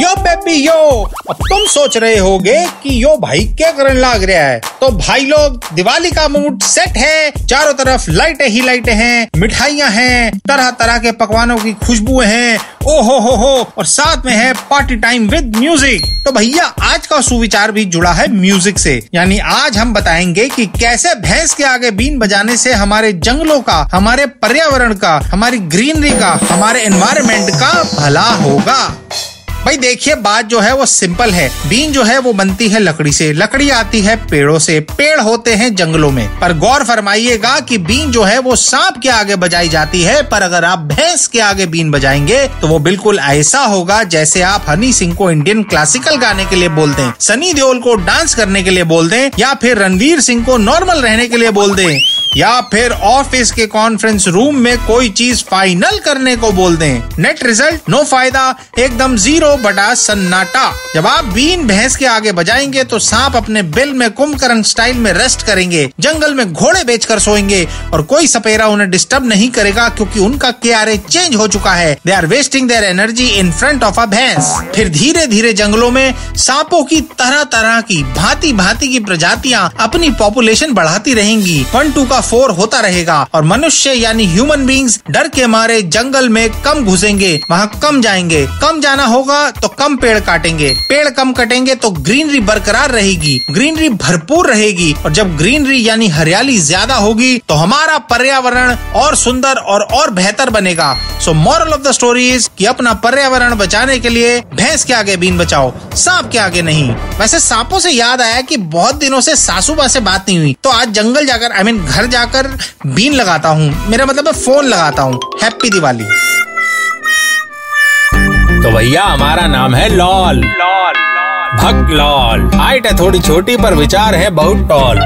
यो baby यो। अब तुम सोच रहे होगे कि यो भाई क्या करने लग रहा है? तो भाई लोग, दिवाली का मूड सेट है। चारों तरफ़ लाइटें ही लाइटें हैं, मिठाइयाँ हैं तरह तरह के पकवानों की खुशबुएँ हैं। ओ हो हो हो। और साथ में है पार्टी टाइम विद म्यूज़िक तो भैया, आज का सुविचार भी जुड़ा है म्यूज़िक से। यानी आज हम बताएँगे कि कैसे भैंस के आगे बीन बजाने से हमारे जंगलों का, हमारे पर्यावरण का, हमारी ग्रीनरी का, हमारे एनवायरमेंट का भला होगा। भाई देखिए, बात जो है वो सिंपल है। बीन जो है वो बनती है लकड़ी से। लकड़ी आती है पेड़ों से। पेड़ होते हैं जंगलों में। पर गौर फरमाइएगा कि बीन जो है वो सांप के आगे बजाई जाती है। पर अगर आप भैंस के आगे बीन बजाएँगे तो वो बिल्कुल ऐसा होगा जैसे आप हनी सिंह को इंडियन क्लासिकल गाने के लिए बोल दें, सनी देओल को डांस करने के लिए बोल दें, या फिर रणवीर सिंह को नॉर्मल रहने के लिए बोल दें। या फिर ऑफ़िस के कॉन्फ्रेंस रूम में कोई चीज़ फाइनल करने को बोल दें। नेट रिज़ल्ट नो फ़ायदा, एकदम ज़ीरो बटा सन्नाटा। जब आप बीन भैंस के आगे बजाएँगे तो सांप अपने बिल में कुंभकर्ण स्टाइल में रेस्ट करेंगे, जंगल में घोड़े बेचकर सोएँगे और कोई सपेरा उन्हें डिस्टर्ब नहीं करेगा क्योंकि उनका के चेंज हो चुका है। They are wasting their energy in front of a भैंस। फिर धीरे धीरे जंगलों में सांपों की तरह तरह की भांति भांति की प्रजातियाँ अपनी पॉपुलेशन बढ़ाती रहेंगी। वन टू का फोर होता रहेगा और मनुष्य यानी ह्यूमन बींग्स डर के मारे जंगल में कम घुसेंगे, वहाँ कम जाएँगे। कम जाना होगा तो कम पेड़ काटेंगे। पेड़ कम कटेंगे तो ग्रीनरी बरकरार रहेगी। ग्रीनरी भरपूर रहेगी और जब ग्रीनरी यानी हरियाली ज़्यादा होगी तो हमारा पर्यावरण और सुंदर और और बेहतर बनेगा। So moral of the story is कि अपना पर्यावरण बचाने के लिए भैंस के आगे बीन बचाओ, सांप के आगे नहीं। वैसे सांपों से याद आया कि बहुत दिनों से सासू माँ से बात नहीं हुई। तो आज जंगल जाकर आई मीन घर जाकर बीन लगाता हूँ। मेरा मतलब है फ़ोन लगाता हूँ। हैप्पी दिवाली। तो भैया, हमारा नाम है Lol. Lol Bhakt Lol. Height है थोड़ी छोटी, पर विचार है बहुत टॉल।